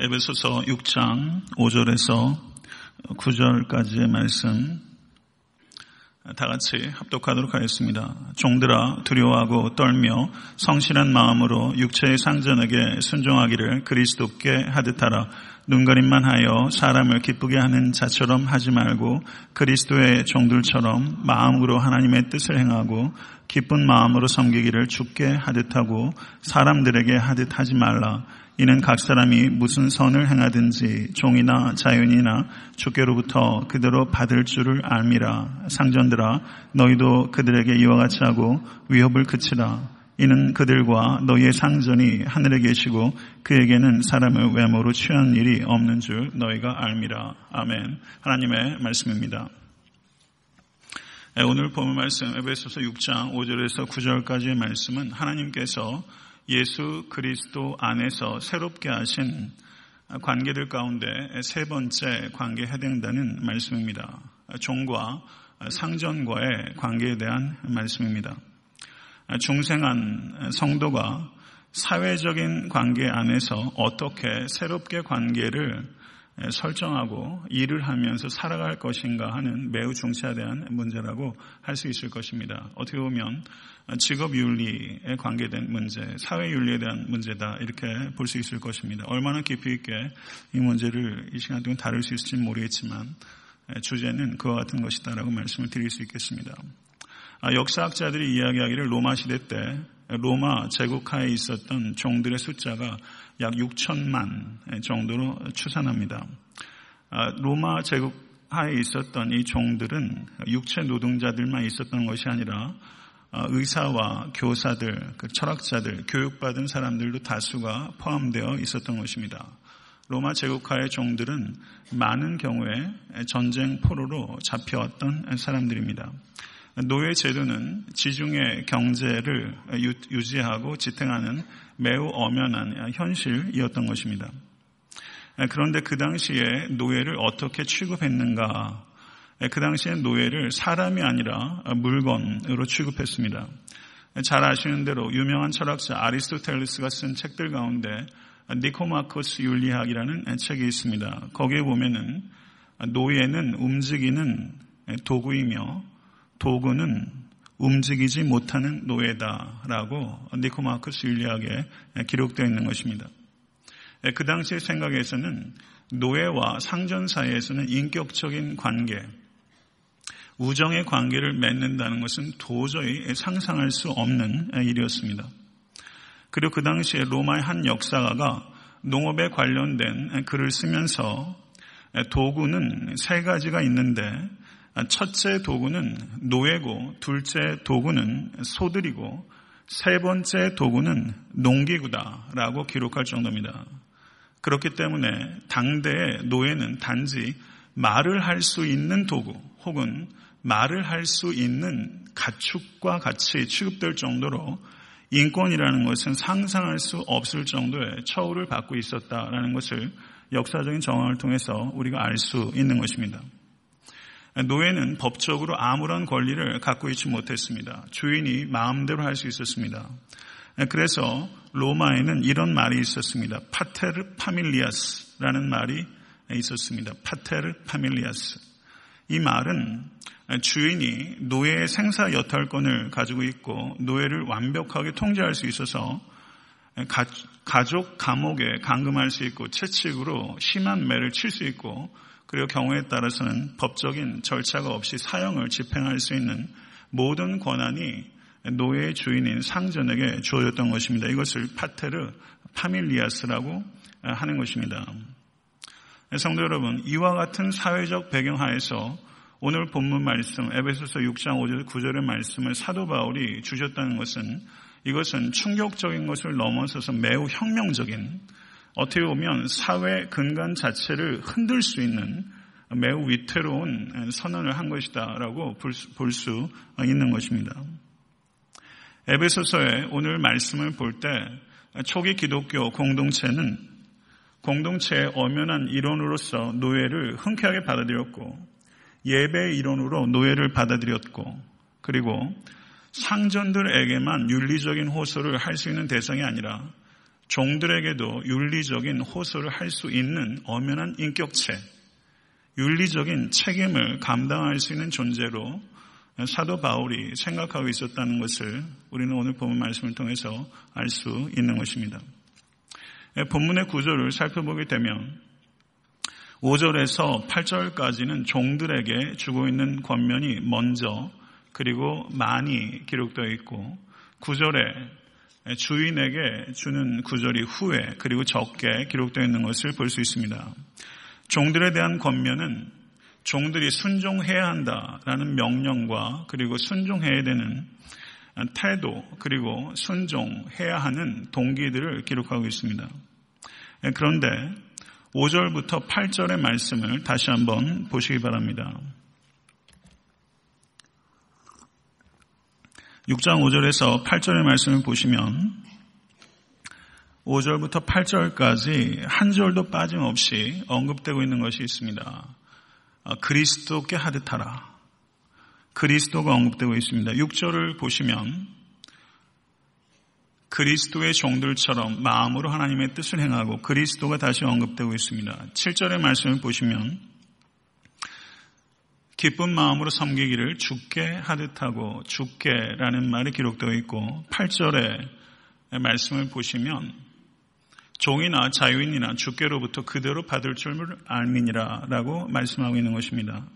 에베소서 6장 5절에서 9절까지의 말씀 다 같이 합독하도록 하겠습니다. 종들아 두려워하고 떨며 성실한 마음으로 육체의 상전에게 순종하기를 그리스도께 하듯 하라. 눈가림만 하여 사람을 기쁘게 하는 자처럼 하지 말고 그리스도의 종들처럼 마음으로 하나님의 뜻을 행하고 기쁜 마음으로 섬기기를 죽게 하듯 하고 사람들에게 하듯 하지 말라. 이는 각 사람이 무슨 선을 행하든지 종이나 자연이나 주께로부터 그대로 받을 줄을 알미라. 상전들아 너희도 그들에게 이와 같이 하고 위협을 그치라. 이는 그들과 너희의 상전이 하늘에 계시고 그에게는 사람을 외모로 취한 일이 없는 줄 너희가 알미라. 아멘. 하나님의 말씀입니다. 네, 오늘 보면 말씀 에베소서 6장 5절에서 9절까지의 말씀은 하나님께서 예수 그리스도 안에서 새롭게 하신 관계들 가운데 세 번째 관계에 해당되는 말씀입니다. 종과 상전과의 관계에 대한 말씀입니다. 중생한 성도가 사회적인 관계 안에서 어떻게 새롭게 관계를 설정하고 일을 하면서 살아갈 것인가 하는 매우 중차대한 문제라고 할 수 있을 것입니다. 어떻게 보면 직업 윤리에 관계된 문제, 사회 윤리에 대한 문제다 이렇게 볼 수 있을 것입니다. 얼마나 깊이 있게 이 문제를 이 시간 동안 다룰 수 있을지 모르겠지만 주제는 그와 같은 것이다라고 말씀을 드릴 수 있겠습니다. 아, 역사학자들이 이야기하기를 로마 시대 때 로마 제국하에 있었던 종들의 숫자가 약 6천만 정도로 추산합니다. 아, 로마 제국 하에 있었던 이 종들은 육체 노동자들만 있었던 것이 아니라 아, 의사와 교사들, 그 철학자들, 교육받은 사람들도 다수가 포함되어 있었던 것입니다. 로마 제국하의 종들은 많은 경우에 전쟁 포로로 잡혀왔던 사람들입니다. 노예 제도는 지중해 경제를 유지하고 지탱하는 매우 엄연한 현실이었던 것입니다. 그런데 그 당시에 노예를 어떻게 취급했는가? 그 당시에 노예를 사람이 아니라 물건으로 취급했습니다. 잘 아시는 대로 유명한 철학자 아리스토텔레스가 쓴 책들 가운데 니코마코스 윤리학이라는 책이 있습니다. 거기에 보면은 노예는 움직이는 도구이며 도구는 움직이지 못하는 노예다라고 니코마크스 윤리학에 기록되어 있는 것입니다. 그 당시의 생각에서는 노예와 상전 사이에서는 인격적인 관계, 우정의 관계를 맺는다는 것은 도저히 상상할 수 없는 일이었습니다. 그리고 그 당시에 로마의 한 역사가가 농업에 관련된 글을 쓰면서 도구는 세 가지가 있는데 첫째 도구는 노예고 둘째 도구는 소들이고 세 번째 도구는 농기구다라고 기록할 정도입니다. 그렇기 때문에 당대의 노예는 단지 말을 할 수 있는 도구 혹은 말을 할 수 있는 가축과 같이 취급될 정도로 인권이라는 것은 상상할 수 없을 정도의 처우를 받고 있었다라는 것을 역사적인 정황을 통해서 우리가 알 수 있는 것입니다. 노예는 법적으로 아무런 권리를 갖고 있지 못했습니다. 주인이 마음대로 할 수 있었습니다. 그래서 로마에는 이런 말이 있었습니다. pater familias라는 말이 있었습니다. pater familias. 이 말은 주인이 노예의 생사 여탈권을 가지고 있고 노예를 완벽하게 통제할 수 있어서 가족 감옥에 감금할 수 있고 채찍으로 심한 매를 칠 수 있고 그리고 경우에 따라서는 법적인 절차가 없이 사형을 집행할 수 있는 모든 권한이 노예의 주인인 상전에게 주어졌던 것입니다. 이것을 파테르 파밀리아스라고 하는 것입니다. 성도 여러분, 이와 같은 사회적 배경 하에서 오늘 본문 말씀 에베소서 6장 5절 9절의 말씀을 사도 바울이 주셨다는 것은 이것은 충격적인 것을 넘어서서 매우 혁명적인 어떻게 보면 사회 근간 자체를 흔들 수 있는 매우 위태로운 선언을 한 것이다라고 볼 수 있는 것입니다. 에베소서의 오늘 말씀을 볼 때 초기 기독교 공동체는 공동체의 엄연한 일원으로서 노예를 흔쾌하게 받아들였고 예배의 일원으로 노예를 받아들였고 그리고 상전들에게만 윤리적인 호소를 할 수 있는 대상이 아니라 종들에게도 윤리적인 호소를 할 수 있는 엄연한 인격체, 윤리적인 책임을 감당할 수 있는 존재로 사도 바울이 생각하고 있었다는 것을 우리는 오늘 본문 말씀을 통해서 알 수 있는 것입니다. 본문의 구조를 살펴보게 되면 5절에서 8절까지는 종들에게 주고 있는 권면이 먼저 그리고 많이 기록되어 있고 9절에 주인에게 주는 구절이 후에 그리고 적게 기록되어 있는 것을 볼 수 있습니다. 종들에 대한 권면은 종들이 순종해야 한다라는 명령과 그리고 순종해야 되는 태도 그리고 순종해야 하는 동기들을 기록하고 있습니다. 그런데 5절부터 8절의 말씀을 다시 한번 보시기 바랍니다. 6장 5절에서 8절의 말씀을 보시면 5절부터 8절까지 한 절도 빠짐없이 언급되고 있는 것이 있습니다. 아, 그리스도께 하듯하라. 그리스도가 언급되고 있습니다. 6절을 보시면 그리스도의 종들처럼 마음으로 하나님의 뜻을 행하고 그리스도가 다시 언급되고 있습니다. 7절의 말씀을 보시면 기쁜 마음으로 섬기기를 죽게 하듯 하고 죽게라는 말이 기록되어 있고 8절의 말씀을 보시면 종이나 자유인이나 주께로부터 그대로 받을 줄 알미니라 라고 말씀하고 있는 것입니다.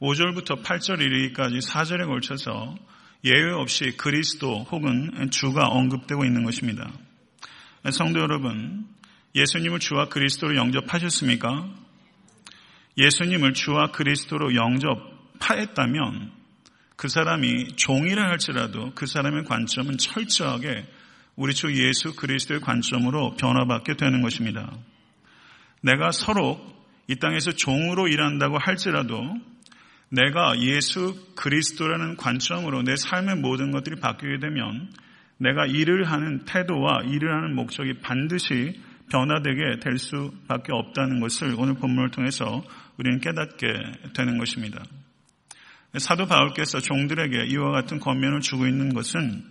5절부터 8절 이르기까지 4절에 걸쳐서 예외 없이 그리스도 혹은 주가 언급되고 있는 것입니다. 성도 여러분, 예수님을 주와 그리스도로 영접하셨습니까? 예수님을 주와 그리스도로 영접하였다면 그 사람이 종이라 할지라도 그 사람의 관점은 철저하게 우리 주 예수 그리스도의 관점으로 변화받게 되는 것입니다. 내가 서로 이 땅에서 종으로 일한다고 할지라도 내가 예수 그리스도라는 관점으로 내 삶의 모든 것들이 바뀌게 되면 내가 일을 하는 태도와 일을 하는 목적이 반드시 변화되게 될 수밖에 없다는 것을 오늘 본문을 통해서 우리는 깨닫게 되는 것입니다. 사도 바울께서 종들에게 이와 같은 권면을 주고 있는 것은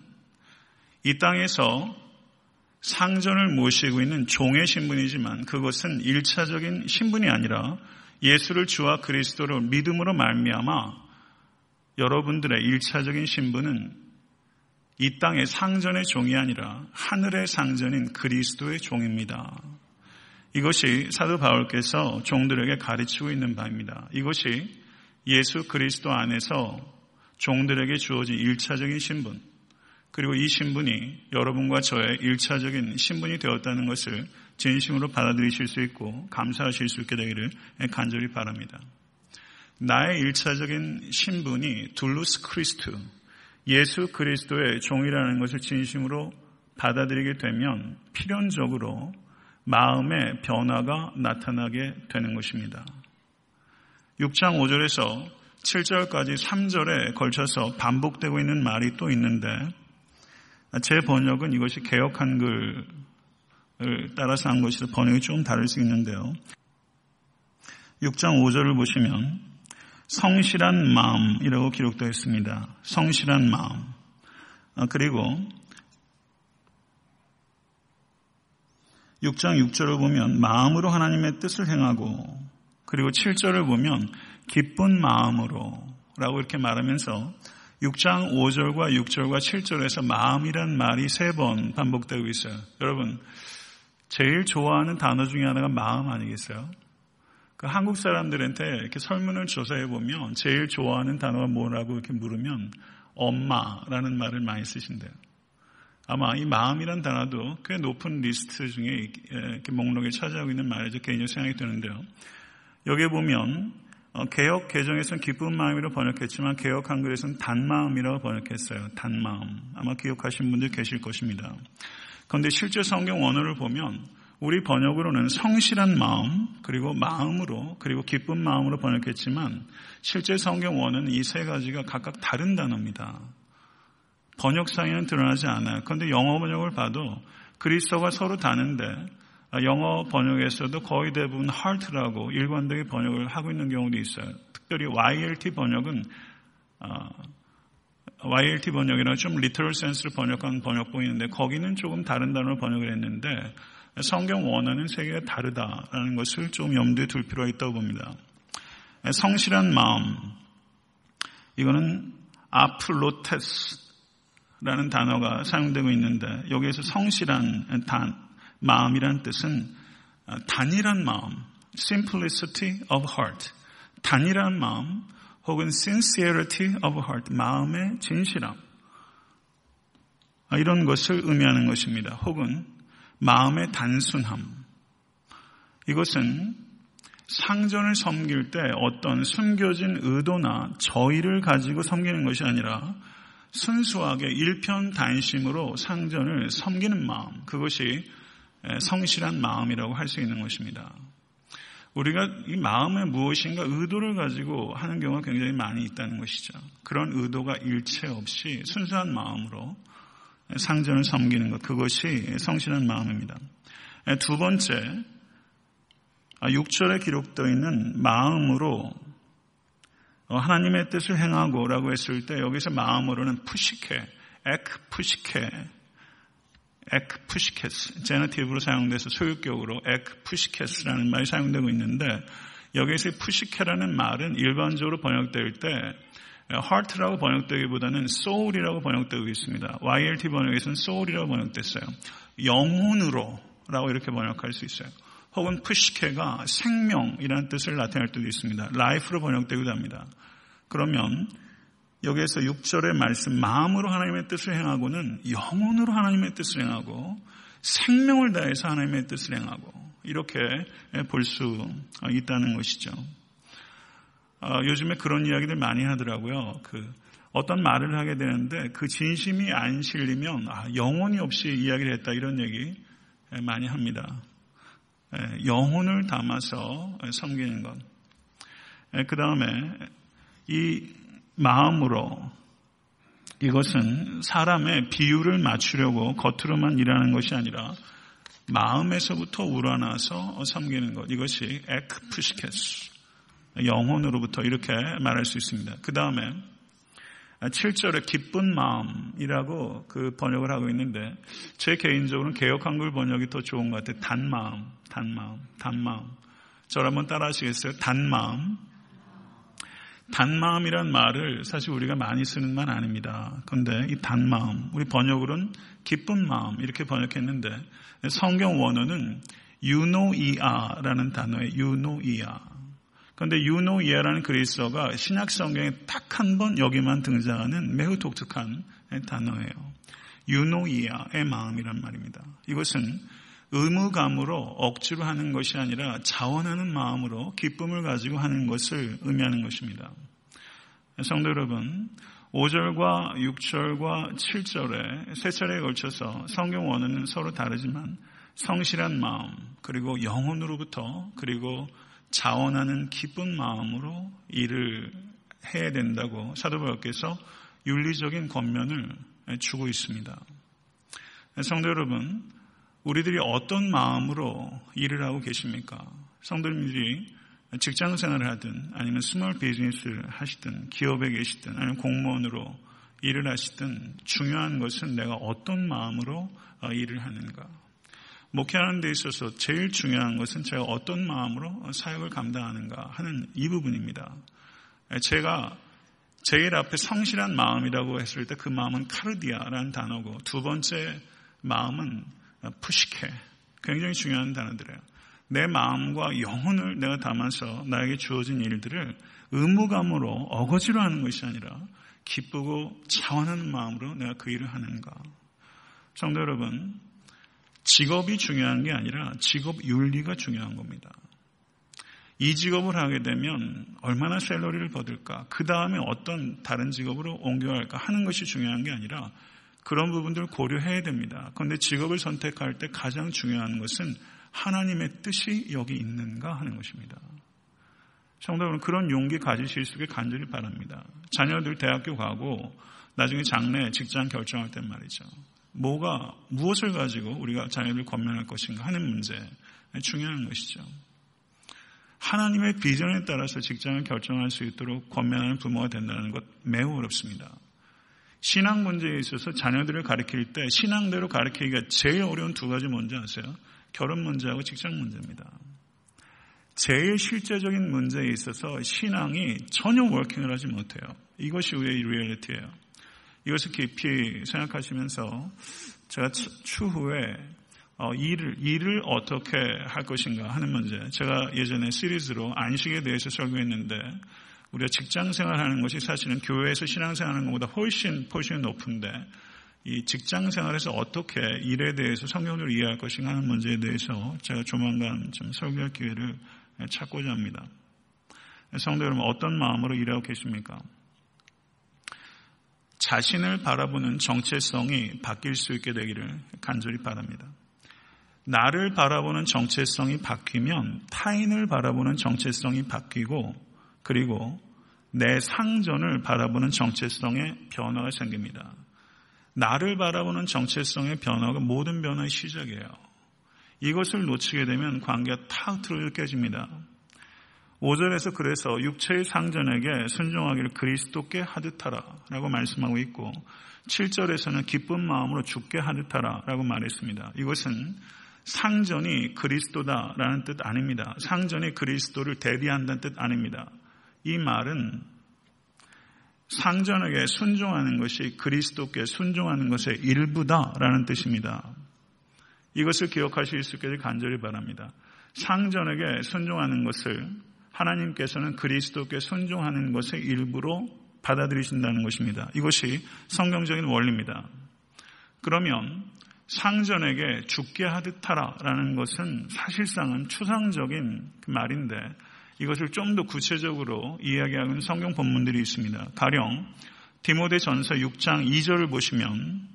이 땅에서 상전을 모시고 있는 종의 신분이지만 그것은 일차적인 신분이 아니라 예수를 주와 그리스도를 믿음으로 말미암아 여러분들의 일차적인 신분은 이 땅의 상전의 종이 아니라 하늘의 상전인 그리스도의 종입니다. 이것이 사도 바울께서 종들에게 가르치고 있는 바입니다. 이것이 예수 그리스도 안에서 종들에게 주어진 일차적인 신분, 그리고 이 신분이 여러분과 저의 일차적인 신분이 되었다는 것을 진심으로 받아들이실 수 있고 감사하실 수 있게 되기를 간절히 바랍니다. 나의 일차적인 신분이 둘루스 크리스트, 예수 그리스도의 종이라는 것을 진심으로 받아들이게 되면 필연적으로 마음의 변화가 나타나게 되는 것입니다. 6장 5절에서 7절까지 3절에 걸쳐서 반복되고 있는 말이 또 있는데 제 번역은 이것이 개혁 한글을 따라서 한 것이라 번역이 조금 다를 수 있는데요. 6장 5절을 보시면 성실한 마음이라고 기록되어 있습니다. 성실한 마음. 아, 그리고 6장 6절을 보면 마음으로 하나님의 뜻을 행하고 그리고 7절을 보면 기쁜 마음으로 라고 이렇게 말하면서 6장 5절과 6절과 7절에서 마음이란 말이 세 번 반복되고 있어요. 여러분, 제일 좋아하는 단어 중에 하나가 마음 아니겠어요? 그 한국 사람들한테 이렇게 설문을 조사해 보면 제일 좋아하는 단어가 뭐라고 이렇게 물으면 엄마라는 말을 많이 쓰신대요. 아마 이 마음이란 단어도 꽤 높은 리스트 중에 이렇게 목록에 차지하고 있는 말이죠. 개인적으로 생각이 드는데요. 여기에 보면 어, 개혁 개정에서는 기쁜 마음이라고 번역했지만 개혁 한글에서는 단마음이라고 번역했어요. 단마음. 아마 기억하신 분들 계실 것입니다. 그런데 실제 성경 원어를 보면 우리 번역으로는 성실한 마음, 그리고 마음으로, 그리고 기쁜 마음으로 번역했지만 실제 성경 원어는 이 세 가지가 각각 다른 단어입니다. 번역상에는 드러나지 않아요. 그런데 영어 번역을 봐도 그리스도가 서로 다른데 아, 영어 번역에서도 거의 대부분 heart라고 일관되게 번역을 하고 있는 경우도 있어요. 특별히 YLT 번역은 아, YLT 번역이랑 좀 리터럴 센스를 번역한 번역 보이는데 거기는 조금 다른 단어로 번역을 했는데 성경 원어는 세 개가 다르다라는 것을 좀 염두에 둘 필요가 있다고 봅니다. 성실한 마음 이거는 아플로테스 라는 단어가 사용되고 있는데 여기에서 성실한 단 마음이란 뜻은 단일한 마음 simplicity of heart 단일한 마음 혹은 sincerity of heart, 마음의 진실함. 아, 이런 것을 의미하는 것입니다. 혹은 마음의 단순함. 이것은 상전을 섬길 때 어떤 숨겨진 의도나 저의를 가지고 섬기는 것이 아니라 순수하게 일편단심으로 상전을 섬기는 마음, 그것이 성실한 마음이라고 할 수 있는 것입니다. 우리가 이 마음에 무엇인가 의도를 가지고 하는 경우가 굉장히 많이 있다는 것이죠. 그런 의도가 일체 없이 순수한 마음으로 상전을 섬기는 것, 그것이 성실한 마음입니다. 두 번째, 6절에 기록되어 있는 마음으로 하나님의 뜻을 행하고라고 했을 때 여기서 마음으로는 ψυχή, ἐκ ψυχή, ἐκ ψυχῆς, genitive로 사용돼서 소유격으로 ἐκ ψυχῆς라는 말이 사용되고 있는데 여기에서 ψυχή라는 말은 일반적으로 번역될 때 heart라고 번역되기보다는 soul이라고 번역되고 있습니다. YLT 번역에서는 soul이라고 번역됐어요. 영혼으로 라고 이렇게 번역할 수 있어요. 혹은 푸시케가 생명이라는 뜻을 나타낼 때도 있습니다. life로 번역되기도 합니다. 그러면 여기에서 6절의 말씀, 마음으로 하나님의 뜻을 행하고는 영혼으로 하나님의 뜻을 행하고 생명을 다해서 하나님의 뜻을 행하고 이렇게 볼 수 있다는 것이죠. 아, 요즘에 그런 이야기들 많이 하더라고요. 그 어떤 말을 하게 되는데 그 진심이 안 실리면 아, 영혼이 없이 이야기를 했다 이런 얘기 많이 합니다. 영혼을 담아서 섬기는 것. 그 다음에 이 마음으로 이것은 사람의 비율을 맞추려고 겉으로만 일하는 것이 아니라 마음에서부터 우러나서 섬기는 것. 이것이 에크푸시케스. 영혼으로부터 이렇게 말할 수 있습니다. 그 다음에 7절에 기쁜 마음이라고 그 번역을 하고 있는데 제 개인적으로는 개혁 한글 번역이 더 좋은 것 같아요. 단마음, 단마음, 단마음. 저를 한번 따라 하시겠어요? 단마음, 단마음이란 말을 사실 우리가 많이 쓰는 말 아닙니다. 그런데 이 단마음, 우리 번역으로는 기쁜 마음 이렇게 번역했는데 성경 원어는 유노이아라는 단어의 유노이아. 그런데 유노이아라는 그리스어가 신약 성경에 딱 한 번 여기만 등장하는 매우 독특한 단어예요. 유노이아의 마음이란 말입니다. 이것은 의무감으로 억지로 하는 것이 아니라 자원하는 마음으로 기쁨을 가지고 하는 것을 의미하는 것입니다. 성도 여러분, 5절과 6절과 7절에 세 차례에 걸쳐서 성경 원어는 서로 다르지만 성실한 마음, 그리고 영혼으로부터, 그리고 자원하는 기쁜 마음으로 일을 해야 된다고 사도 바울께서 윤리적인 권면을 주고 있습니다. 성도 여러분, 우리들이 어떤 마음으로 일을 하고 계십니까? 성도님들이 직장 생활을 하든 아니면 small business를 하시든 기업에 계시든 아니면 공무원으로 일을 하시든 중요한 것은 내가 어떤 마음으로 어, 일을 하는가. 목회하는 데 있어서 제일 중요한 것은 제가 어떤 마음으로 사역을 감당하는가 하는 이 부분입니다. 제가 제일 앞에 성실한 마음이라고 했을 때 그 마음은 카르디아라는 단어고 두 번째 마음은 푸시케. 굉장히 중요한 단어들이에요. 내 마음과 영혼을 내가 담아서 나에게 주어진 일들을 의무감으로 어거지로 하는 것이 아니라 기쁘고 차원하는 마음으로 내가 그 일을 하는가. 성도 여러분, 직업이 중요한 게 아니라 직업 윤리가 중요한 겁니다. 이 직업을 하게 되면 얼마나 셀러리를 받을까, 그 다음에 어떤 다른 직업으로 옮겨갈까 하는 것이 중요한 게 아니라 그런 부분들을 고려해야 됩니다. 그런데 직업을 선택할 때 가장 중요한 것은 하나님의 뜻이 여기 있는가 하는 것입니다. 성도 여러분 그런 용기 가지실 수 있게 간절히 바랍니다. 자녀들 대학교 가고 나중에 장래 직장 결정할 때 말이죠. 뭐가 무엇을 가지고 우리가 자녀들 권면할 것인가 하는 문제 중요한 것이죠. 하나님의 비전에 따라서 직장을 결정할 수 있도록 권면하는 부모가 된다는 것 매우 어렵습니다. 신앙 문제에 있어서 자녀들을 가르칠 때 신앙대로 가르치기가 제일 어려운 두 가지 뭔지 아세요? 결혼 문제하고 직장 문제입니다. 제일 실제적인 문제에 있어서 신앙이 전혀 워킹을 하지 못해요. 이것이 우리의 리얼리티예요. 이것을 깊이 생각하시면서 제가 추후에 어, 일을, 일을 어떻게 할 것인가 하는 문제. 제가 예전에 시리즈로 안식에 대해서 설교했는데 우리가 직장 생활하는 것이 사실은 교회에서 신앙 생활하는 것보다 훨씬 포션이 높은데 이 직장 생활에서 어떻게 일에 대해서 성경을 이해할 것인가 하는 문제에 대해서 제가 조만간 좀 설교할 기회를 찾고자 합니다. 성도 여러분 어떤 마음으로 일하고 계십니까? 자신을 바라보는 정체성이 바뀔 수 있게 되기를 간절히 바랍니다. 나를 바라보는 정체성이 바뀌면 타인을 바라보는 정체성이 바뀌고 그리고 내 상전을 바라보는 정체성의 변화가 생깁니다. 나를 바라보는 정체성의 변화가 모든 변화의 시작이에요. 이것을 놓치게 되면 관계가 탁 틀어져 깨집니다. 5절에서 그래서 육체의 상전에게 순종하기를 그리스도께 하듯하라 라고 말씀하고 있고 7절에서는 기쁜 마음으로 죽게 하듯하라 라고 말했습니다. 이것은 상전이 그리스도다라는 뜻 아닙니다. 상전이 그리스도를 대비한다는 뜻 아닙니다. 이 말은 상전에게 순종하는 것이 그리스도께 순종하는 것의 일부다라는 뜻입니다. 이것을 기억하실 수 있기를 간절히 바랍니다. 상전에게 순종하는 것을 하나님께서는 그리스도께 순종하는 것의 일부로 받아들이신다는 것입니다. 이것이 성경적인 원리입니다. 그러면 상전에게 죽게 하듯 하라라는 것은 사실상은 추상적인 그 말인데 이것을 좀 더 구체적으로 이야기하는 성경 본문들이 있습니다. 가령 디모데 전서 6장 2절을 보시면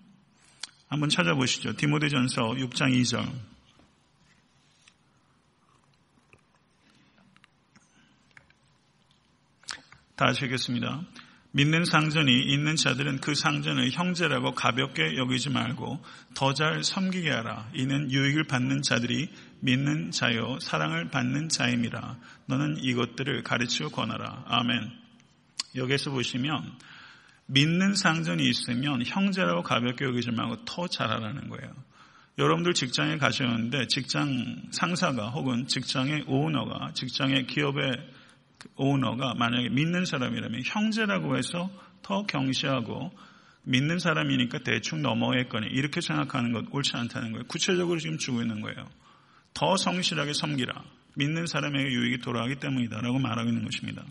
한번 찾아보시죠. 디모데 전서 6장 2절. 다시 하겠습니다. 믿는 상전이 있는 자들은 그 상전을 형제라고 가볍게 여기지 말고 더 잘 섬기게 하라. 이는 유익을 받는 자들이 믿는 자요 사랑을 받는 자임이라. 너는 이것들을 가르치고 권하라. 아멘. 여기서 보시면 믿는 상전이 있으면 형제라고 가볍게 여기지 말고 더 잘하라는 거예요. 여러분들 직장에 가셨는데 직장 상사가 혹은 직장의 오너가 직장의 기업의 오너가 만약에 믿는 사람이라면 형제라고 해서 더 경시하고 믿는 사람이니까 대충 넘어했거니 이렇게 생각하는 것 옳지 않다는 거예요. 구체적으로 지금 주고 있는 거예요. 더 성실하게 섬기라. 믿는 사람에게 유익이 돌아가기 때문이다라고 말하고 있는 것입니다.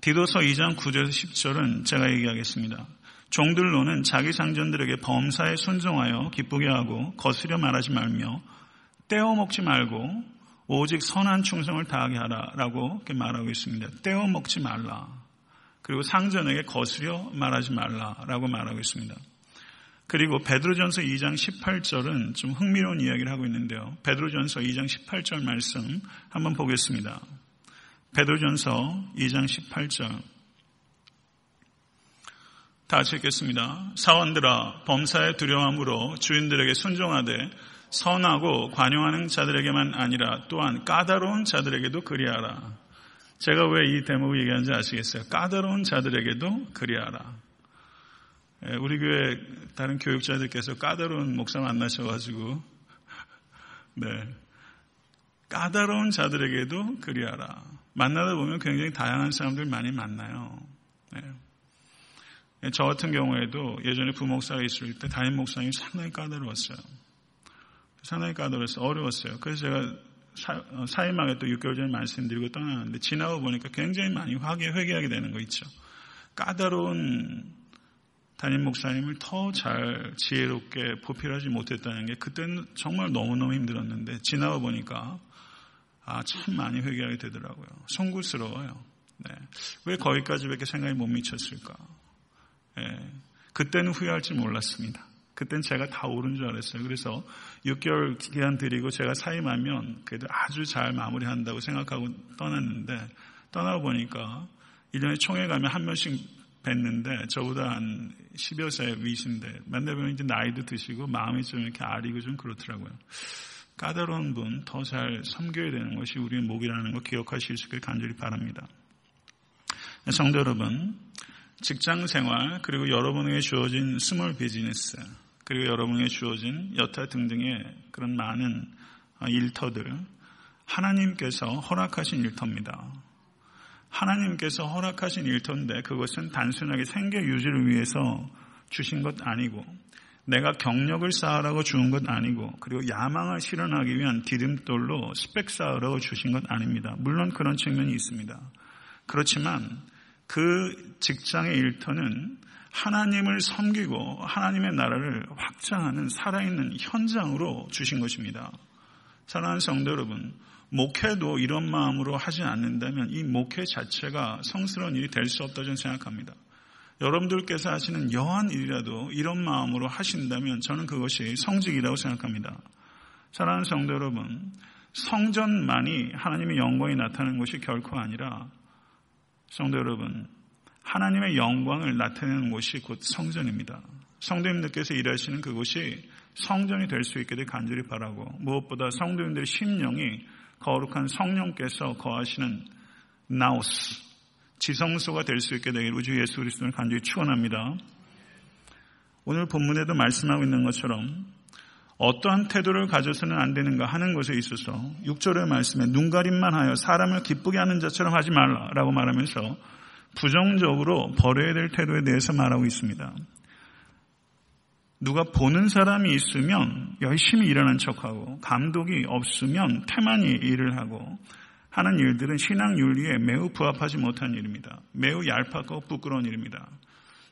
디도서 2장 9절에서 10절은 제가 얘기하겠습니다. 종들로는 자기 상전들에게 범사에 순종하여 기쁘게 하고 거스려 말하지 말며 떼어 먹지 말고 오직 선한 충성을 다하게 하라라고 말하고 있습니다. 떼어 먹지 말라. 그리고 상전에게 거스려 말하지 말라라고 말하고 있습니다. 그리고 베드로전서 2장 18절은 좀 흥미로운 이야기를 하고 있는데요. 베드로전서 2장 18절 말씀 한번 보겠습니다. 베드로전서 2장 18절 다 같이 읽겠습니다. 사원들아 범사의 두려움으로 주인들에게 순종하되 선하고 관용하는 자들에게만 아니라 또한 까다로운 자들에게도 그리하라. 제가 왜 이 대목을 얘기하는지 아시겠어요? 까다로운 자들에게도 그리하라. 예, 우리 교회 다른 교육자들께서 까다로운 목사 만나셔가지고, 네. 까다로운 자들에게도 그리하라. 만나다 보면 굉장히 다양한 사람들 많이 만나요. 네. 예, 저 같은 경우에도 예전에 부목사가 있을 때 담임 목사님이 상당히 까다로웠어요. 상당히 까다로워서 어려웠어요. 그래서 제가 사, 임하게 또 6개월 전에 말씀드리고 떠나는데 지나고 보니까 굉장히 많이 화게 회개하게 되는 거 있죠. 까다로운 담임 목사님을 더 잘 지혜롭게 보필하지 못했다는 게 그때는 정말 너무너무 힘들었는데 지나고 보니까 아, 참 많이 회개하게 되더라고요. 송구스러워요. 네. 왜 거기까지밖에 생각이 못 미쳤을까? 네. 그때는 후회할지 몰랐습니다. 그땐 제가 다 옳은 줄 알았어요. 그래서 6개월 기간 드리고 제가 사임하면 그래도 아주 잘 마무리한다고 생각하고 떠났는데 떠나고 보니까 1년에 총회 가면 한 명씩 뵀는데 저보다 한 10여 살 위신데 만나 보면 이제 나이도 드시고 마음이 좀 이렇게 아리고 좀 그렇더라고요. 까다로운 분 더 잘 섬겨야 되는 것이 우리의 목이라는 거 기억하실 수 있길 간절히 바랍니다. 성도 여러분, 직장 생활, 그리고 여러분에게 주어진 small business, 그리고 여러분에게 주어진 여타 등등의 그런 많은 일터들, 하나님께서 허락하신 일터입니다. 하나님께서 허락하신 일터인데 그것은 단순하게 생계 유지를 위해서 주신 것 아니고 내가 경력을 쌓으라고 주는 것 아니고 그리고 야망을 실현하기 위한 디딤돌로 스펙 쌓으라고 주신 것 아닙니다. 물론 그런 측면이 있습니다. 그렇지만 그 직장의 일터는 하나님을 섬기고 하나님의 나라를 확장하는 살아있는 현장으로 주신 것입니다. 사랑하는 성도 여러분, 목회도 이런 마음으로 하지 않는다면 이 목회 자체가 성스러운 일이 될 수 없다고 저는 생각합니다. 여러분들께서 하시는 여한 일이라도 이런 마음으로 하신다면 저는 그것이 성직이라고 생각합니다. 사랑하는 성도 여러분, 성전만이 하나님의 영광이 나타나는 것이 결코 아니라 성도 여러분, 하나님의 영광을 나타내는 곳이 곧 성전입니다. 성도님들께서 일하시는 그곳이 성전이 될 수 있게 되 간절히 바라고 무엇보다 성도님들의 심령이 거룩한 성령께서 거하시는 나우스 지성소가 될 수 있게 되길 우주 예수 그리스도를 간절히 축원합니다. 오늘 본문에도 말씀하고 있는 것처럼 어떠한 태도를 가져서는 안 되는가 하는 것에 있어서 6절의 말씀에 눈가림만 하여 사람을 기쁘게 하는 자처럼 하지 말라라고 말하면서 부정적으로 버려야 될 태도에 대해서 말하고 있습니다. 누가 보는 사람이 있으면 열심히 일하는 척하고 감독이 없으면 태만히 일을 하고 하는 일들은 신앙 윤리에 매우 부합하지 못한 일입니다. 매우 얄팍하고 부끄러운 일입니다.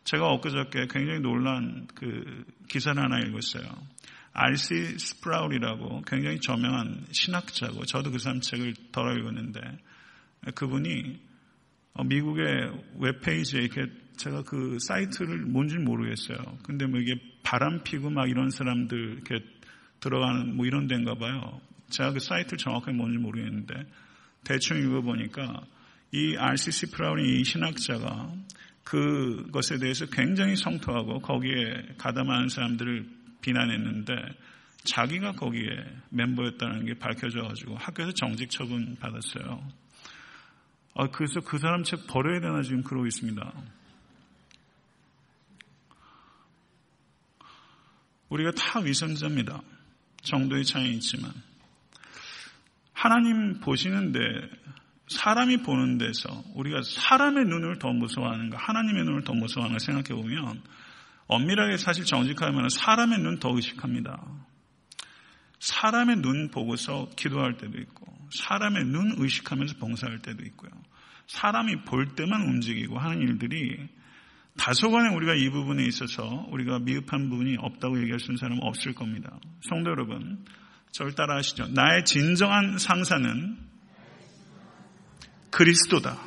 제가 엊그저께 굉장히 놀란 그 기사를 하나 읽었어요. R.C. 스프라울이라고 굉장히 저명한 신학자고 저도 그 사람 책을 더러 읽었는데 그분이 미국의 웹페이지에 이렇게 제가 그 사이트를 뭔지 모르겠어요. 근데 뭐 이게 바람 피고 막 이런 사람들 이렇게 들어가는 뭐 이런 데인가 봐요. 제가 그 사이트를 정확하게 뭔지 모르겠는데 대충 읽어보니까 이 RCC 프라운이 이 신학자가 그것에 대해서 굉장히 성토하고 거기에 가담하는 사람들을 비난했는데 자기가 거기에 멤버였다는 게 밝혀져가지고 학교에서 정직 처분 받았어요. 아, 그래서 그 사람 책 버려야 되나 지금 그러고 있습니다. 우리가 다 위선자입니다. 정도의 차이 있지만. 하나님 보시는데 사람이 보는 데서 우리가 사람의 눈을 더 무서워하는가 하나님의 눈을 더 무서워하는가 생각해 보면 엄밀하게 사실 정직하면 사람의 눈 더 의식합니다. 사람의 눈 보고서 기도할 때도 있고 사람의 눈 의식하면서 봉사할 때도 있고요. 사람이 볼 때만 움직이고 하는 일들이 다소간에 우리가 이 부분에 있어서 우리가 미흡한 부분이 없다고 얘기할 수 있는 사람은 없을 겁니다. 성도 여러분, 저를 따라 하시죠. 나의 진정한 상사는 그리스도다.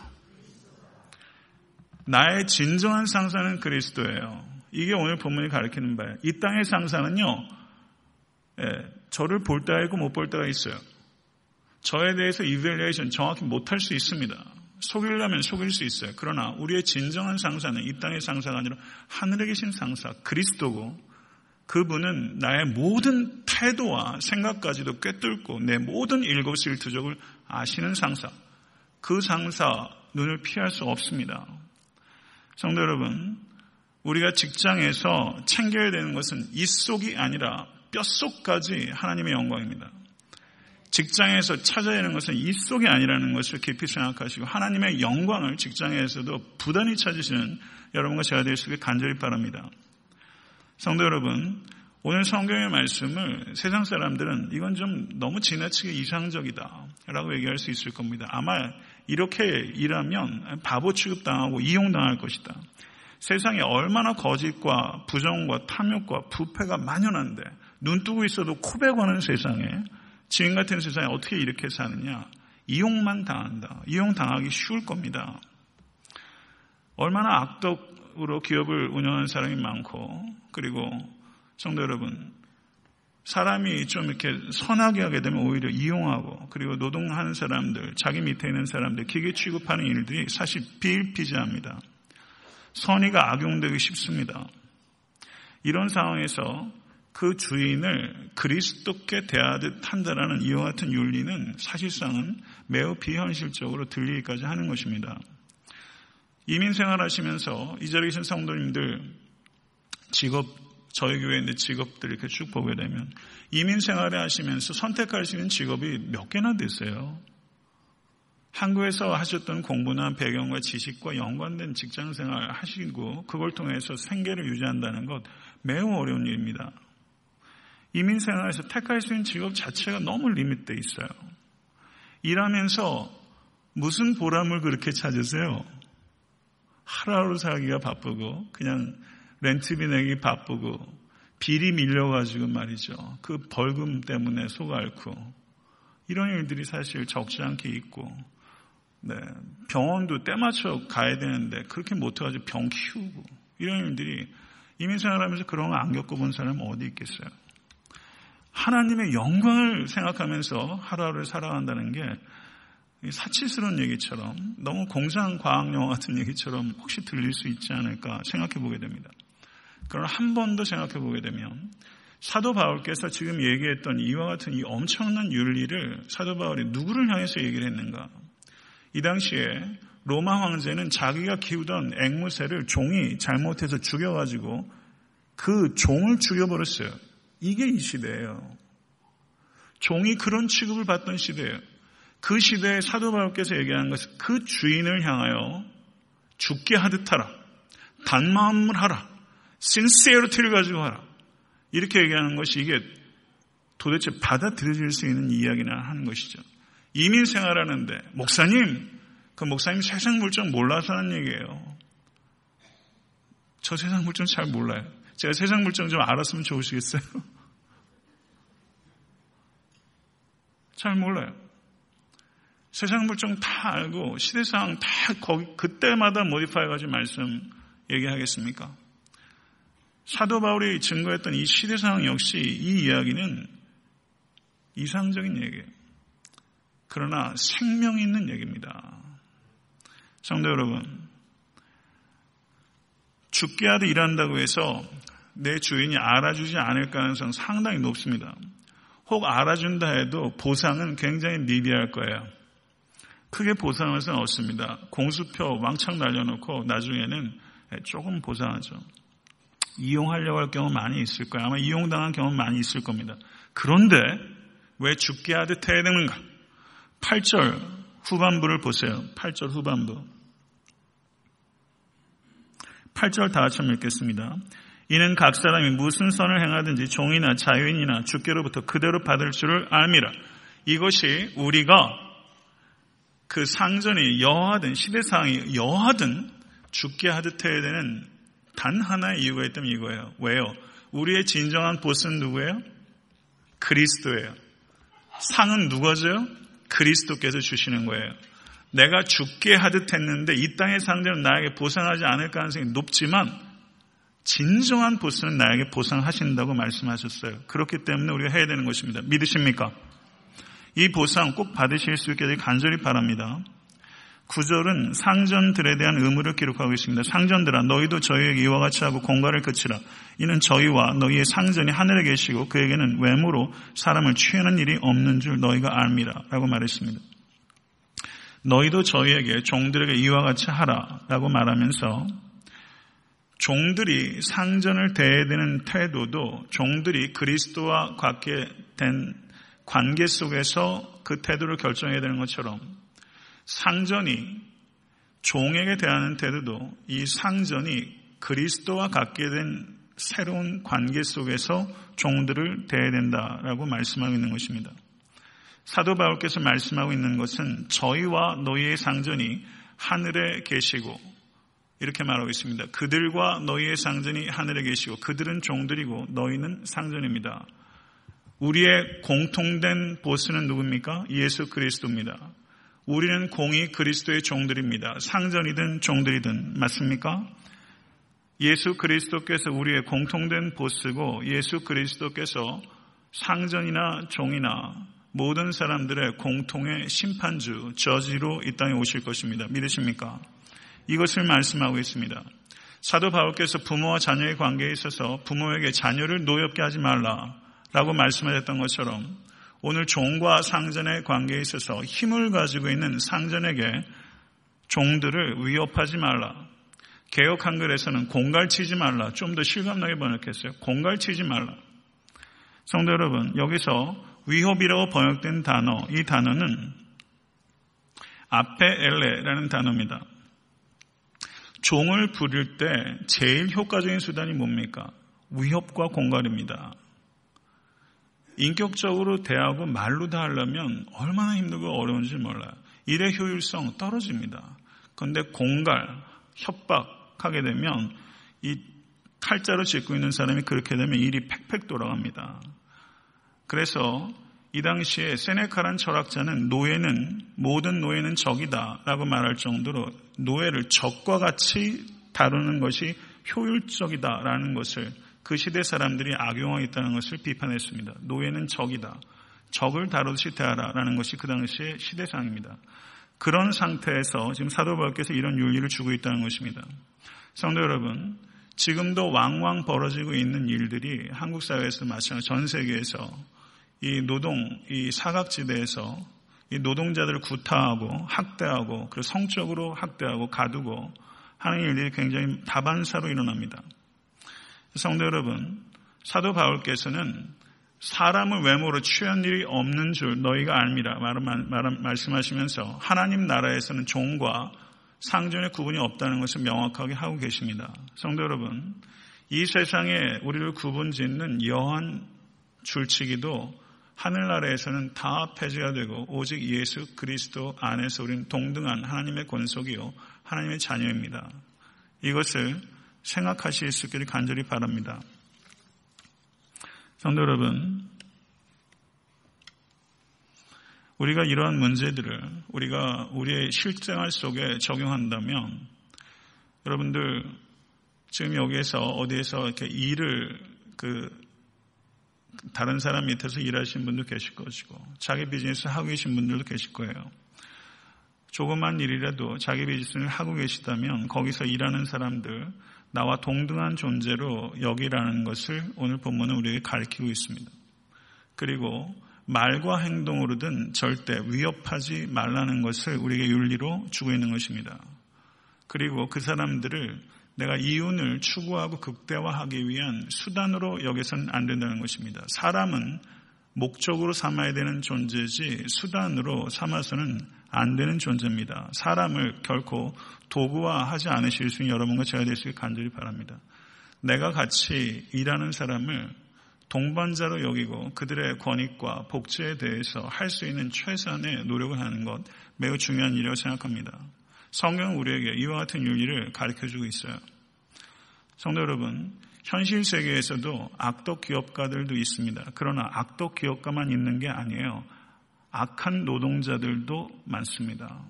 나의 진정한 상사는 그리스도예요. 이게 오늘 본문이 가르치는 바예요. 이 땅의 상사는요, 예, 저를 볼 때가 있고 못 볼 때가 있어요. 저에 대해서 이벨레이션 정확히 못할 수 있습니다. 속이려면 속일 수 있어요. 그러나 우리의 진정한 상사는 이 땅의 상사가 아니라 하늘에 계신 상사, 그리스도고 그분은 나의 모든 태도와 생각까지도 꿰뚫고 내 모든 일곱일 투족을 아시는 상사. 그 상사 눈을 피할 수 없습니다. 성도 여러분, 우리가 직장에서 챙겨야 되는 것은 이 속이 아니라 뼛속까지 하나님의 영광입니다. 직장에서 찾아야 하는 것은 이 속이 아니라는 것을 깊이 생각하시고 하나님의 영광을 직장에서도 부단히 찾으시는 여러분과 제가 될 수 있게 간절히 바랍니다. 성도 여러분, 오늘 성경의 말씀을 세상 사람들은 이건 좀 너무 지나치게 이상적이다 라고 얘기할 수 있을 겁니다. 아마 이렇게 일하면 바보 취급당하고 이용당할 것이다. 세상에 얼마나 거짓과 부정과 탐욕과 부패가 만연한데 눈 뜨고 있어도 코베 거는 세상에 지금 같은 세상에 어떻게 이렇게 사느냐 이용만 당한다. 이용당하기 쉬울 겁니다. 얼마나 악덕으로 기업을 운영하는 사람이 많고 그리고 성도 여러분, 사람이 좀 이렇게 선하게 하게 되면 오히려 이용하고 그리고 노동하는 사람들, 자기 밑에 있는 사람들, 기계 취급하는 일들이 사실 비일비재합니다. 선의가 악용되기 쉽습니다. 이런 상황에서 그 주인을 그리스도께 대하듯 한다라는 이와 같은 윤리는 사실상은 매우 비현실적으로 들리기까지 하는 것입니다. 이민 생활하시면서 이 자리에 계신 성도님들 직업 저희 교회인데 직업들 이렇게 쭉 보게 되면 이민 생활을 하시면서 선택할 수 있는 직업이 몇 개나 되세요. 한국에서 하셨던 공부나 배경과 지식과 연관된 직장 생활 하시고 그걸 통해서 생계를 유지한다는 것 매우 어려운 일입니다. 이민 생활에서 택할 수 있는 직업 자체가 너무 리밋돼 있어요. 일하면서 무슨 보람을 그렇게 찾으세요? 하루하루 살기가 바쁘고 그냥 렌트비 내기 바쁘고 비리 밀려가지고 말이죠. 그 벌금 때문에 속 앓고 이런 일들이 사실 적지 않게 있고 네, 병원도 때 맞춰 가야 되는데 그렇게 못해가지고 병 키우고 이런 일들이 이민 생활하면서 그런 거 안 겪어본 사람 어디 있겠어요? 하나님의 영광을 생각하면서 하루하루를 살아간다는 게 사치스러운 얘기처럼 너무 공상 과학 영화 같은 얘기처럼 혹시 들릴 수 있지 않을까 생각해 보게 됩니다. 그러나 한 번 더 생각해 보게 되면 사도 바울께서 지금 얘기했던 이와 같은 이 엄청난 윤리를 사도 바울이 누구를 향해서 얘기를 했는가? 이 당시에 로마 황제는 자기가 키우던 앵무새를 종이 잘못해서 죽여가지고 그 종을 죽여버렸어요. 이게 이 시대예요. 종이 그런 취급을 받던 시대예요. 그 시대에 사도 바울께서 얘기하는 것은 그 주인을 향하여 죽게 하듯 하라. 단마음을 하라. 신세어리티를 가지고 하라. 이렇게 얘기하는 것이 이게 도대체 받아들여질 수 있는 이야기나 하는 것이죠. 이민 생활하는데 목사님 그 목사님 세상 물정 몰라서 하는 얘기예요. 저 세상 물정 잘 몰라요. 제가 세상 물정 좀 알았으면 좋으시겠어요? 잘 몰라요. 세상 물정 다 알고 시대상 다 거기 그때마다 모디파이 가지고 말씀 얘기하겠습니까? 사도 바울이 증거했던 이 시대상 역시 이 이야기는 이상적인 얘기예요. 그러나 생명 있는 얘기입니다. 성도 여러분, 죽게 하듯 일한다고 해서 내 주인이 알아주지 않을 가능성 상당히 높습니다. 혹 알아준다 해도 보상은 굉장히 미비할 거예요. 크게 보상을 수는 없습니다. 공수표 왕창 날려놓고 나중에는 조금 보상하죠. 이용하려고 할 경우 많이 있을 거예요. 아마 이용당한 경우 많이 있을 겁니다. 그런데 왜 죽게 하듯 해야 되는가? 8절 후반부를 보세요. 8절 후반부. 8절 다 같이 읽겠습니다. 이는 각 사람이 무슨 선을 행하든지 종이나 자유인이나 주께로부터 그대로 받을 줄을 알미라. 이것이 우리가 그 상전이 여하든 시대상이 여하든 죽게 하듯 해야 되는 단 하나의 이유가 있다면 이거예요. 왜요? 우리의 진정한 보스는 누구예요? 그리스도예요. 상은 누가 줘요? 그리스도께서 주시는 거예요. 내가 죽게 하듯 했는데 이 땅의 상대는 나에게 보상하지 않을 가능성이 높지만 진정한 보스는 나에게 보상하신다고 말씀하셨어요. 그렇기 때문에 우리가 해야 되는 것입니다. 믿으십니까? 이 보상 꼭 받으실 수 있게 간절히 바랍니다. 구절은 상전들에 대한 의무를 기록하고 있습니다. 상전들아 너희도 저희에게 이와 같이 하고 공갈을 그치라. 이는 저희와 너희의 상전이 하늘에 계시고 그에게는 외모로 사람을 취하는 일이 없는 줄 너희가 압니다. 라고 말했습니다. 너희도 저희에게 종들에게 이와 같이 하라 라고 말하면서 종들이 상전을 대해야 되는 태도도 종들이 그리스도와 갖게 된 관계 속에서 그 태도를 결정해야 되는 것처럼 상전이 종에게 대하는 태도도 이 상전이 그리스도와 갖게 된 새로운 관계 속에서 종들을 대해야 된다라고 말씀하고 있는 것입니다. 사도 바울께서 말씀하고 있는 것은 저희와 너희의 상전이 하늘에 계시고 이렇게 말하고 있습니다. 그들과 너희의 상전이 하늘에 계시고 그들은 종들이고 너희는 상전입니다. 우리의 공통된 보스는 누굽니까? 예수 그리스도입니다. 우리는 공이 그리스도의 종들입니다. 상전이든 종들이든 맞습니까? 예수 그리스도께서 우리의 공통된 보스고 예수 그리스도께서 상전이나 종이나 모든 사람들의 공통의 심판주, 저지로 이 땅에 오실 것입니다. 믿으십니까? 이것을 말씀하고 있습니다. 사도 바울께서 부모와 자녀의 관계에 있어서 부모에게 자녀를 노엽게 하지 말라. 라고 말씀하셨던 것처럼 오늘 종과 상전의 관계에 있어서 힘을 가지고 있는 상전에게 종들을 위협하지 말라. 개혁 한글에서는 공갈치지 말라. 좀 더 실감나게 번역했어요. 공갈치지 말라. 성도 여러분, 여기서 위협이라고 번역된 단어, 이 단어는 앞에 엘레라는 단어입니다. 종을 부릴 때 제일 효과적인 수단이 뭡니까? 위협과 공갈입니다. 인격적으로 대하고 말로 다 하려면 얼마나 힘들고 어려운지 몰라요. 일의 효율성 떨어집니다. 그런데 공갈, 협박하게 되면 이 칼자로 짓고 있는 사람이 그렇게 되면 일이 팩팩 돌아갑니다. 그래서 이 당시에 세네카란 철학자는 노예는 모든 노예는 적이다라고 말할 정도로 노예를 적과 같이 다루는 것이 효율적이다라는 것을 그 시대 사람들이 악용하고 있다는 것을 비판했습니다. 노예는 적이다. 적을 다루듯이 대하라라는 것이 그 당시의 시대상입니다. 그런 상태에서 지금 사도 바울께서 이런 윤리를 주고 있다는 것입니다. 성도 여러분, 지금도 왕왕 벌어지고 있는 일들이 한국 사회에서 마찬가지 전 세계에서 이 노동, 이 사각지대에서 이 노동자들을 구타하고 학대하고 그리고 성적으로 학대하고 가두고 하는 일들이 굉장히 다반사로 일어납니다. 성도 여러분, 사도 바울께서는 사람을 외모로 취한 일이 없는 줄 너희가 알미라 말씀하시면서 하나님 나라에서는 종과 상전의 구분이 없다는 것을 명확하게 하고 계십니다. 성도 여러분, 이 세상에 우리를 구분 짓는 여한 줄치기도 하늘나라에서는 다 폐지가 되고 오직 예수 그리스도 안에서 우리는 동등한 하나님의 권속이요 하나님의 자녀입니다. 이것을 생각하실 수 있기를 간절히 바랍니다. 성도 여러분, 우리가 이러한 문제들을 우리가 우리의 실생활 속에 적용한다면 여러분들 지금 여기에서 어디에서 이렇게 일을 그 다른 사람 밑에서 일하시는 분도 계실 것이고 자기 비즈니스 하고 계신 분들도 계실 거예요. 조그만 일이라도 자기 비즈니스를 하고 계시다면 거기서 일하는 사람들 나와 동등한 존재로 여기라는 것을 오늘 본문은 우리에게 가르치고 있습니다. 그리고 말과 행동으로든 절대 위협하지 말라는 것을 우리에게 윤리로 주고 있는 것입니다. 그리고 그 사람들을 내가 이윤을 추구하고 극대화하기 위한 수단으로 여기서는 안 된다는 것입니다. 사람은 목적으로 삼아야 되는 존재지 수단으로 삼아서는 안 되는 존재입니다. 사람을 결코 도구화하지 않으실 수 있는 여러분과 제가 있게 간절히 바랍니다. 내가 같이 일하는 사람을 동반자로 여기고 그들의 권익과 복지에 대해서 할 수 있는 최선의 노력을 하는 것 매우 중요한 일이라고 생각합니다. 성경은 우리에게 이와 같은 윤리를 가르쳐주고 있어요. 성도 여러분, 현실 세계에서도 악덕 기업가들도 있습니다. 그러나 악덕 기업가만 있는 게 아니에요. 악한 노동자들도 많습니다.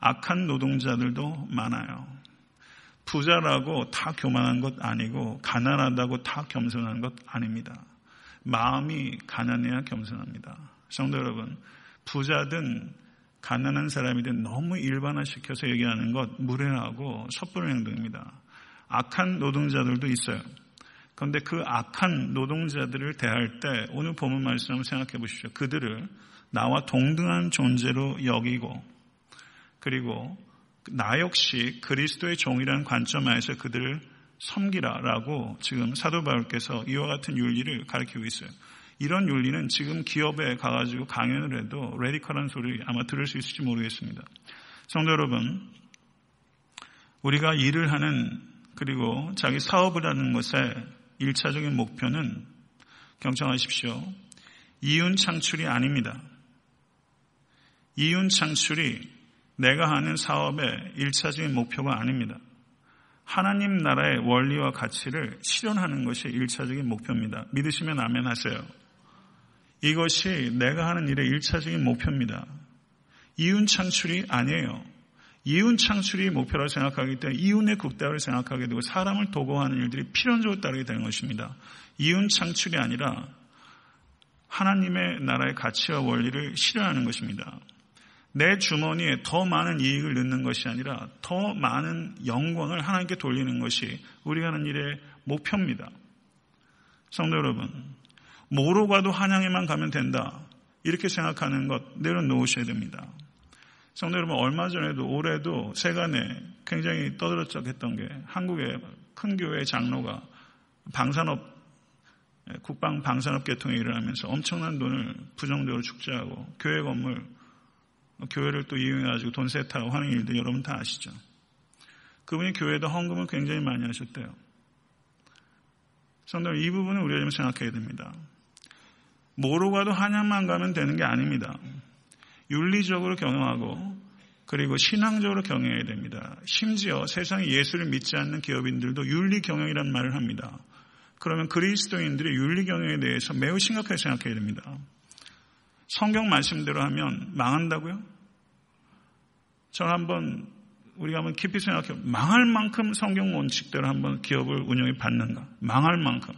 악한 노동자들도 많아요. 부자라고 다 교만한 것 아니고 가난하다고 다 겸손한 것 아닙니다. 마음이 가난해야 겸손합니다. 성도 여러분, 부자든 가난한 사람이든 너무 일반화시켜서 얘기하는 것 무례하고 섣부른 행동입니다. 악한 노동자들도 있어요. 그런데 그 악한 노동자들을 대할 때 오늘 보문 말씀 한번 생각해 보십시오. 그들을 나와 동등한 존재로 여기고 그리고 나 역시 그리스도의 종이라는 관점 하에서 그들을 섬기라라고 지금 사도 바울께서 이와 같은 윤리를 가르치고 있어요. 이런 윤리는 지금 기업에 가가지고 강연을 해도 레디컬한 소리 아마 들을 수 있을지 모르겠습니다. 성도 여러분, 우리가 일을 하는 그리고 자기 사업을 하는 것의 일차적인 목표는 경청하십시오. 이윤 창출이 아닙니다. 이윤 창출이 내가 하는 사업의 일차적인 목표가 아닙니다. 하나님 나라의 원리와 가치를 실현하는 것이 일차적인 목표입니다. 믿으시면 아멘 하세요. 이것이 내가 하는 일의 일차적인 목표입니다. 이윤 창출이 아니에요. 이윤 창출이 목표라고 생각하기 때문에 이윤의 극대화를 생각하게 되고 사람을 도구하는 일들이 필연적으로 따르게 되는 것입니다. 이윤 창출이 아니라 하나님의 나라의 가치와 원리를 실현하는 것입니다. 내 주머니에 더 많은 이익을 넣는 것이 아니라 더 많은 영광을 하나님께 돌리는 것이 우리가 하는 일의 목표입니다. 성도 여러분, 뭐로 가도 한양에만 가면 된다. 이렇게 생각하는 것 내려놓으셔야 됩니다. 성도 여러분, 얼마 전에도 올해도 세간에 굉장히 떠들어쩍했던 게 한국의 큰 교회 장로가 방산업, 국방 방산업 계통에 일어나면서 엄청난 돈을 부정적으로 축제하고 교회 건물, 교회를 또 이용해 가지고 돈 세탁하고 하는 일들 여러분 다 아시죠? 그분이 교회에다 헌금을 굉장히 많이 하셨대요. 성도 이 부분은 우리가 좀 생각해야 됩니다. 모르고 가도 한양만 가면 되는 게 아닙니다. 윤리적으로 경영하고 그리고 신앙적으로 경영해야 됩니다. 심지어 세상에 예수를 믿지 않는 기업인들도 윤리 경영이라는 말을 합니다. 그러면 그리스도인들의 윤리 경영에 대해서 매우 심각하게 생각해야 됩니다. 성경 말씀대로 하면 망한다고요? 저는 한번 우리가 한번 깊이 생각해 망할 만큼 성경 원칙대로 한번 기업을 운영해 받는가? 망할 만큼.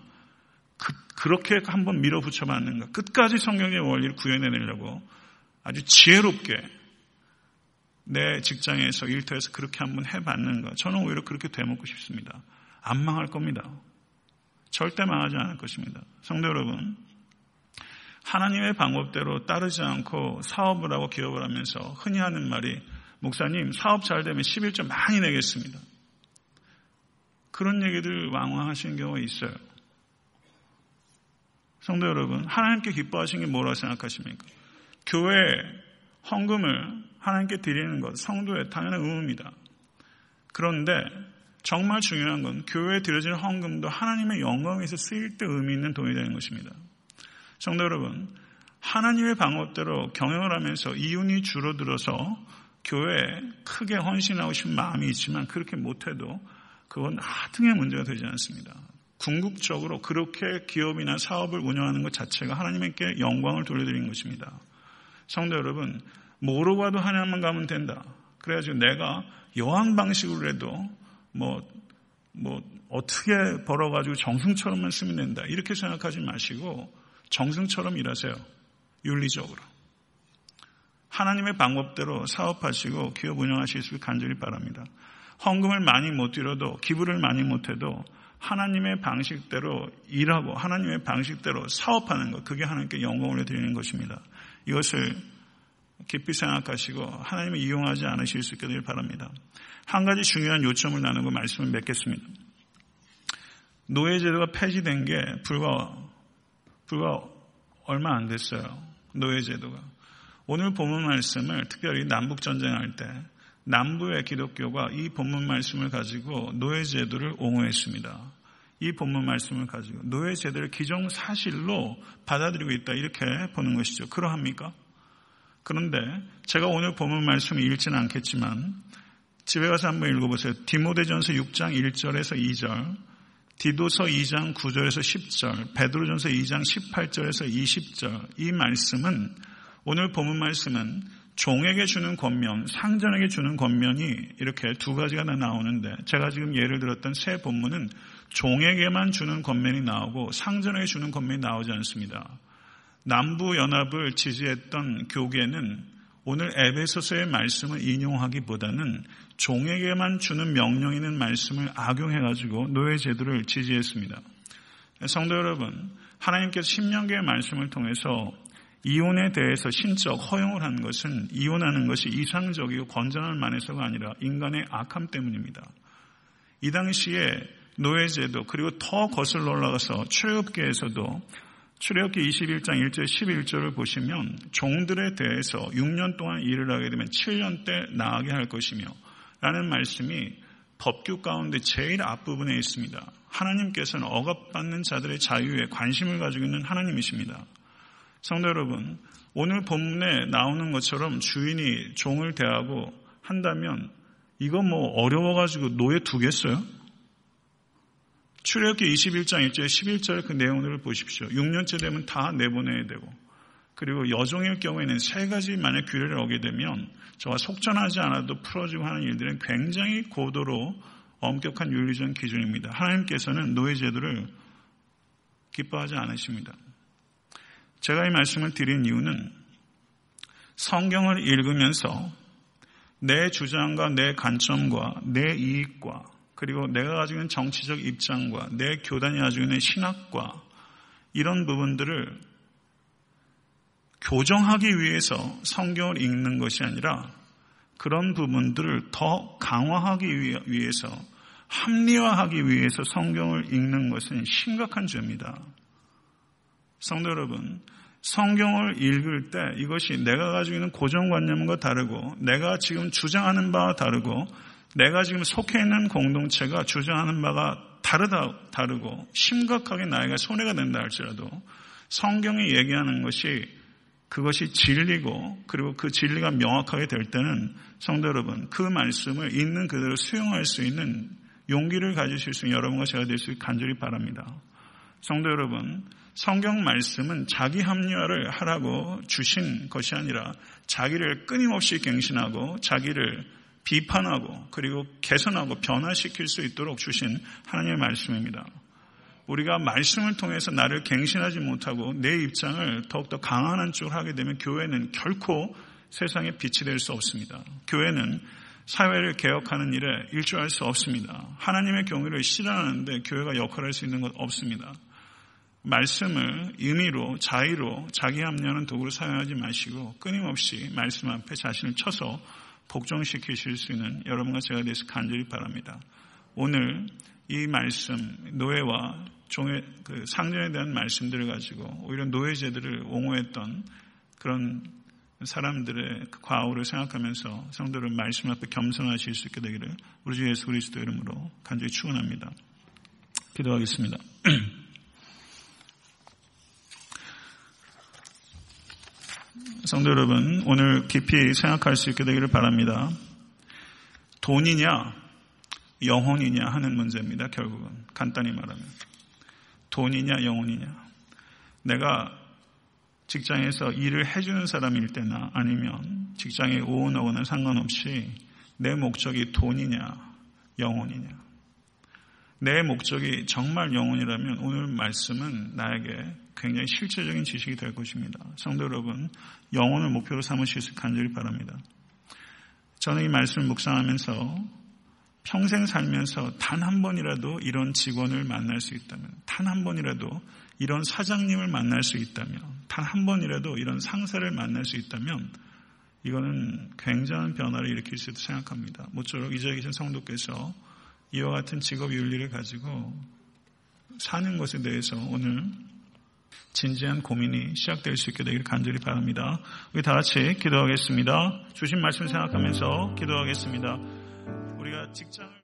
그, 렇게 한번 밀어붙여 받는가? 끝까지 성경의 원리를 구현해내려고 아주 지혜롭게 내 직장에서 일터에서 그렇게 한번 해봤는가? 저는 오히려 그렇게 되먹고 싶습니다. 안 망할 겁니다. 절대 망하지 않을 것입니다. 성도 여러분, 하나님의 방법대로 따르지 않고 사업을 하고 기업을 하면서 흔히 하는 말이 목사님 사업 잘 되면 11조 많이 내겠습니다. 그런 얘기들 왕왕 하시는 경우가 있어요. 성도 여러분, 하나님께 기뻐하시는 게 뭐라고 생각하십니까? 교회 헌금을 하나님께 드리는 것, 성도의 당연한 의무입니다. 그런데 정말 중요한 건 교회에 드려지는 헌금도 하나님의 영광에서 쓰일 때 의미 있는 돈이 되는 것입니다. 성도 여러분, 하나님의 방법대로 경영을 하면서 이윤이 줄어들어서 교회에 크게 헌신하고 싶은 마음이 있지만 그렇게 못해도 그건 하등의 문제가 되지 않습니다. 궁극적으로 그렇게 기업이나 사업을 운영하는 것 자체가 하나님께 영광을 돌려드리는 것입니다. 성도 여러분, 모르고 와도 하나님만 가면 된다. 그래가지고 내가 여한 방식으로 해도 뭐, 뭐, 어떻게 벌어가지고 정승처럼만 쓰면 된다. 이렇게 생각하지 마시고 정승처럼 일하세요. 윤리적으로. 하나님의 방법대로 사업하시고 기업 운영하실 수 간절히 바랍니다. 헌금을 많이 못 드려도 기부를 많이 못해도 하나님의 방식대로 일하고 하나님의 방식대로 사업하는 것 그게 하나님께 영광을 드리는 것입니다. 이것을 깊이 생각하시고 하나님을 이용하지 않으실 수 있게 되길 바랍니다. 한 가지 중요한 요점을 나누고 말씀을 맺겠습니다. 노예제도가 폐지된 게 불과 불과 얼마 안 됐어요. 노예제도가. 오늘 본문 말씀을 특별히 남북 전쟁할 때 남부의 기독교가 이 본문 말씀을 가지고 노예 제도를 옹호했습니다. 이 본문 말씀을 가지고 노예 제도를 기정 사실로 받아들이고 있다 이렇게 보는 것이죠. 그러합니까? 그런데 제가 오늘 본문 말씀을 읽지는 않겠지만 집에 가서 한번 읽어보세요. 디모데전서 6장 1절에서 2절, 디도서 2장 9절에서 10절, 베드로전서 2장 18절에서 20절 이 말씀은 오늘 본문 말씀은 종에게 주는 권면, 상전에게 주는 권면이 이렇게 두 가지가 다 나오는데 제가 지금 예를 들었던 세 본문은 종에게만 주는 권면이 나오고 상전에게 주는 권면이 나오지 않습니다. 남부 연합을 지지했던 교계는 오늘 에베소서의 말씀을 인용하기보다는 종에게만 주는 명령 있는 말씀을 악용해 가지고 노예 제도를 지지했습니다. 성도 여러분, 하나님께서 십년계의 말씀을 통해서 이혼에 대해서 신적 허용을 한 것은 이혼하는 것이 이상적이고 건전할 만해서가 아니라 인간의 악함 때문입니다. 이 당시에 노예제도 그리고 더 거슬러 올라가서 출애굽기에서도 출애굽기 21장 1절 11절을 보시면 종들에 대해서 6년 동안 일을 하게 되면 7년 때 나가게 할 것이며 라는 말씀이 법규 가운데 제일 앞부분에 있습니다. 하나님께서는 억압받는 자들의 자유에 관심을 가지고 있는 하나님이십니다. 성도 여러분, 오늘 본문에 나오는 것처럼 주인이 종을 대하고 한다면 이거 뭐 어려워가지고 노예 두겠어요? 출애굽기 21장 1절 11절 그 내용들을 보십시오. 6년째 되면 다 내보내야 되고 그리고 여종일 경우에는 세 가지 만약 규례를 어게 되면 저와 속전하지 않아도 풀어지고 하는 일들은 굉장히 고도로 엄격한 윤리적 기준입니다. 하나님께서는 노예 제도를 기뻐하지 않으십니다. 제가 이 말씀을 드린 이유는 성경을 읽으면서 내 주장과 내 관점과 내 이익과 그리고 내가 가지고 있는 정치적 입장과 내 교단이 가지고 있는 신학과 이런 부분들을 교정하기 위해서 성경을 읽는 것이 아니라 그런 부분들을 더 강화하기 위해서 합리화하기 위해서 성경을 읽는 것은 심각한 죄입니다. 성도 여러분, 성경을 읽을 때 이것이 내가 가지고 있는 고정관념과 다르고 내가 지금 주장하는 바와 다르고 내가 지금 속해 있는 공동체가 주장하는 바가 다르다, 다르고 심각하게 나에게 손해가 된다 할지라도 성경이 얘기하는 것이 그것이 진리고 그리고 그 진리가 명확하게 될 때는 성도 여러분 그 말씀을 있는 그대로 수용할 수 있는 용기를 가지실 수 있는 여러분과 제가 될 수 있게 간절히 바랍니다. 성도 여러분 성경 말씀은 자기 합리화를 하라고 주신 것이 아니라 자기를 끊임없이 갱신하고 자기를 비판하고 그리고 개선하고 변화시킬 수 있도록 주신 하나님의 말씀입니다. 우리가 말씀을 통해서 나를 갱신하지 못하고 내 입장을 더욱더 강한 한쪽으로 하게 되면 교회는 결코 세상에 빛이 될 수 없습니다. 교회는 사회를 개혁하는 일에 일조할 수 없습니다. 하나님의 경우를 실현하는데 교회가 역할할 수 있는 것 없습니다. 말씀을 의미로 자의로 자기 합리하는 도구로 사용하지 마시고 끊임없이 말씀 앞에 자신을 쳐서 복종시키실 수 있는 여러분과 제가 되서 간절히 바랍니다. 오늘 이 말씀 노예와 종의 그 상전에 대한 말씀들을 가지고 오히려 노예제들을 옹호했던 그런 사람들의 그 과오를 생각하면서 성도를 말씀 앞에 겸손하실 수 있게 되기를 우리 주 예수 그리스도 이름으로 간절히 축원합니다. 기도하겠습니다. 성도 여러분, 오늘 깊이 생각할 수 있게 되기를 바랍니다. 돈이냐, 영혼이냐 하는 문제입니다, 결국은. 간단히 말하면. 돈이냐, 영혼이냐. 내가 직장에서 일을 해주는 사람일 때나 아니면 직장에 오은오거나 상관없이 내 목적이 돈이냐, 영혼이냐. 내 목적이 정말 영혼이라면 오늘 말씀은 나에게 굉장히 실제적인 지식이 될 것입니다. 성도 여러분, 영혼을 목표로 삼으실 수 간절히 바랍니다. 저는 이 말씀을 묵상하면서 평생 살면서 단 한 번이라도 이런 직원을 만날 수 있다면, 단 한 번이라도 이런 사장님을 만날 수 있다면, 단 한 번이라도 이런 상사를 만날 수 있다면, 이거는 굉장한 변화를 일으킬 수 있다고 생각합니다. 모쪼록 이 자리에 계신 성도께서 이와 같은 직업 윤리를 가지고 사는 것에 대해서 오늘 진지한 고민이 시작될 수 있게 되기를 간절히 바랍니다. 우리 다 같이 기도하겠습니다. 주신 말씀 생각하면서 기도하겠습니다. 우리가 직장을